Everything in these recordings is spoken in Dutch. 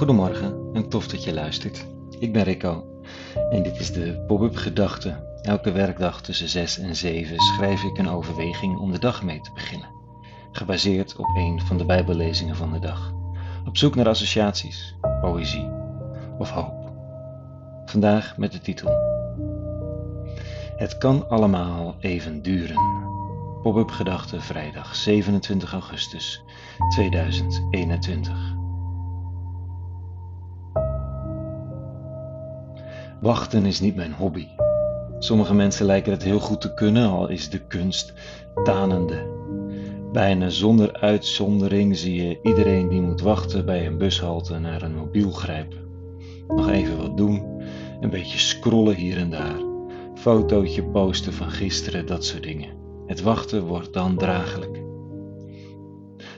Goedemorgen en tof dat je luistert. Ik ben Rico en dit is de Pop-up Gedachte. Elke werkdag tussen 6 en 7 schrijf ik een overweging om de dag mee te beginnen, gebaseerd op een van de Bijbellezingen van de dag. Op zoek naar associaties, poëzie of hoop. Vandaag met de titel Het kan allemaal even duren. Pop-up Gedachte vrijdag 27 augustus 2021. Wachten is niet mijn hobby. Sommige mensen lijken het heel goed te kunnen, al is de kunst tanende. Bijna zonder uitzondering zie je iedereen die moet wachten bij een bushalte naar een mobiel grijpen. Nog even wat doen, een beetje scrollen hier en daar, fotootje posten van gisteren, dat soort dingen. Het wachten wordt dan draaglijk.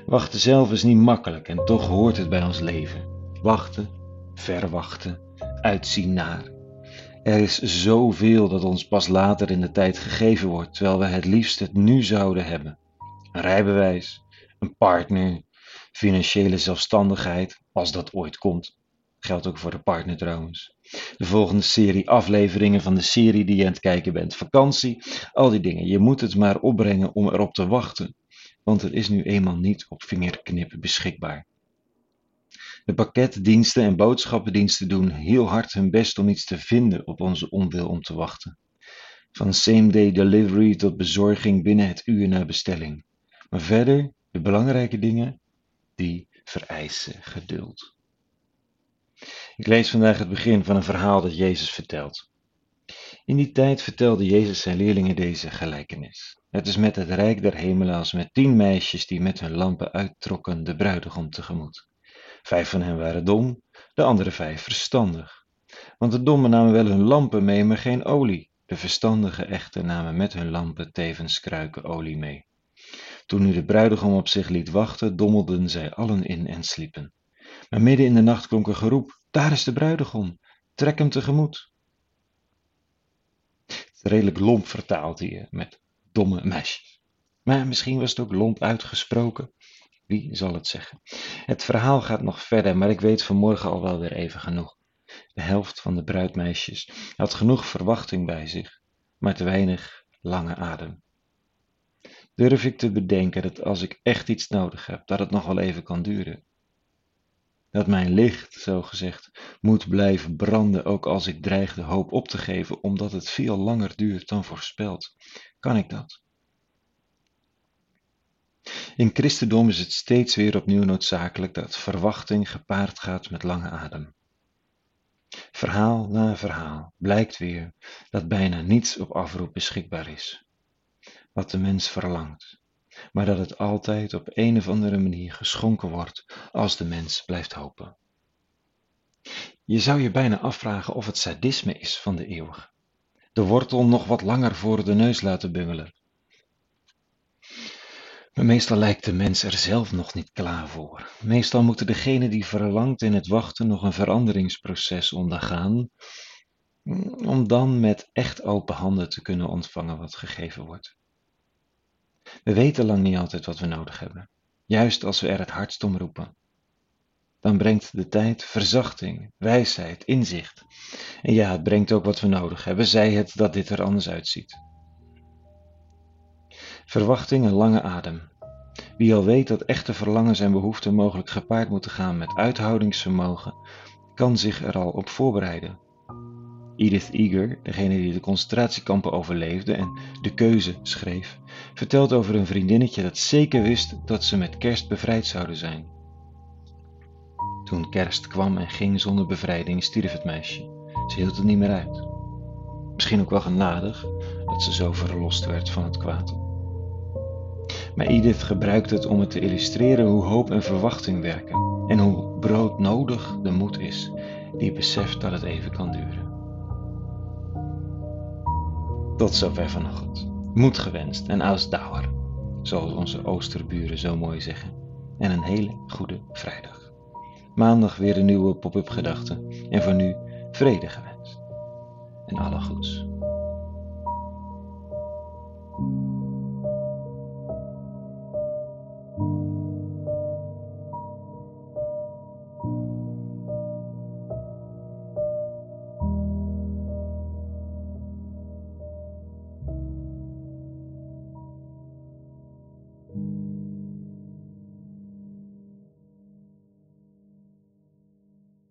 Wachten zelf is niet makkelijk en toch hoort het bij ons leven. Wachten, verwachten, uitzien naar. Er is zoveel dat ons pas later in de tijd gegeven wordt, terwijl we het liefst het nu zouden hebben. Een rijbewijs, een partner, financiële zelfstandigheid, als dat ooit komt. Geldt ook voor de partner trouwens. De volgende serie afleveringen van de serie die je aan het kijken bent. Vakantie, al die dingen. Je moet het maar opbrengen om erop te wachten. Want er is nu eenmaal niet op vingerknippen beschikbaar. De pakketdiensten en boodschappendiensten doen heel hard hun best om iets te vinden op onze onwil om te wachten. Van same-day delivery tot bezorging binnen het uur na bestelling. Maar verder, de belangrijke dingen, die vereisen geduld. Ik lees vandaag het begin van een verhaal dat Jezus vertelt. In die tijd vertelde Jezus zijn leerlingen deze gelijkenis. Het is met het rijk der hemelen als met tien meisjes die met hun lampen uittrokken de bruidegom tegemoet. Vijf van hen waren dom, de andere vijf verstandig. Want de dommen namen wel hun lampen mee, maar geen olie. De verstandige echten namen met hun lampen tevens kruiken olie mee. Toen nu de bruidegom op zich liet wachten, dommelden zij allen in en sliepen. Maar midden in de nacht klonk een geroep: Daar is de bruidegom, trek hem tegemoet. Redelijk lomp vertaald hier met domme meisjes. Maar misschien was het ook lomp uitgesproken. Wie zal het zeggen? Het verhaal gaat nog verder, maar ik weet vanmorgen al wel weer even genoeg. De helft van de bruidmeisjes had genoeg verwachting bij zich, maar te weinig lange adem. Durf ik te bedenken dat als ik echt iets nodig heb, dat het nog wel even kan duren. Dat mijn licht, zo gezegd, moet blijven branden, ook als ik dreig de hoop op te geven, omdat het veel langer duurt dan voorspeld. Kan ik dat? In christendom is het steeds weer opnieuw noodzakelijk dat verwachting gepaard gaat met lange adem. Verhaal na verhaal blijkt weer dat bijna niets op afroep beschikbaar is, wat de mens verlangt, maar dat het altijd op een of andere manier geschonken wordt als de mens blijft hopen. Je zou je bijna afvragen of het sadisme is van de eeuwige. De wortel nog wat langer voor de neus laten bungelen, meestal lijkt de mens er zelf nog niet klaar voor. Meestal moeten degene die verlangt in het wachten nog een veranderingsproces ondergaan, om dan met echt open handen te kunnen ontvangen wat gegeven wordt. We weten lang niet altijd wat we nodig hebben, juist als we er het hardst om roepen. Dan brengt de tijd verzachting, wijsheid, inzicht. En ja, het brengt ook wat we nodig hebben, zij het dat dit er anders uitziet. Verwachting en lange adem. Wie al weet dat echte verlangens en behoeften mogelijk gepaard moeten gaan met uithoudingsvermogen, kan zich er al op voorbereiden. Edith Eger, degene die de concentratiekampen overleefde en De Keuze schreef, vertelt over een vriendinnetje dat zeker wist dat ze met kerst bevrijd zouden zijn. Toen kerst kwam en ging zonder bevrijding, stierf het meisje. Ze hield het niet meer uit. Misschien ook wel genadig dat ze zo verlost werd van het kwaad. Maar Edith gebruikt het om het te illustreren hoe hoop en verwachting werken en hoe broodnodig de moed is die beseft dat het even kan duren. Tot zover vanochtend. Moed gewenst en ausdauer, zoals onze oosterburen zo mooi zeggen. En een hele goede vrijdag. Maandag weer een nieuwe pop-up gedachte en voor nu vrede gewenst. En alle goeds.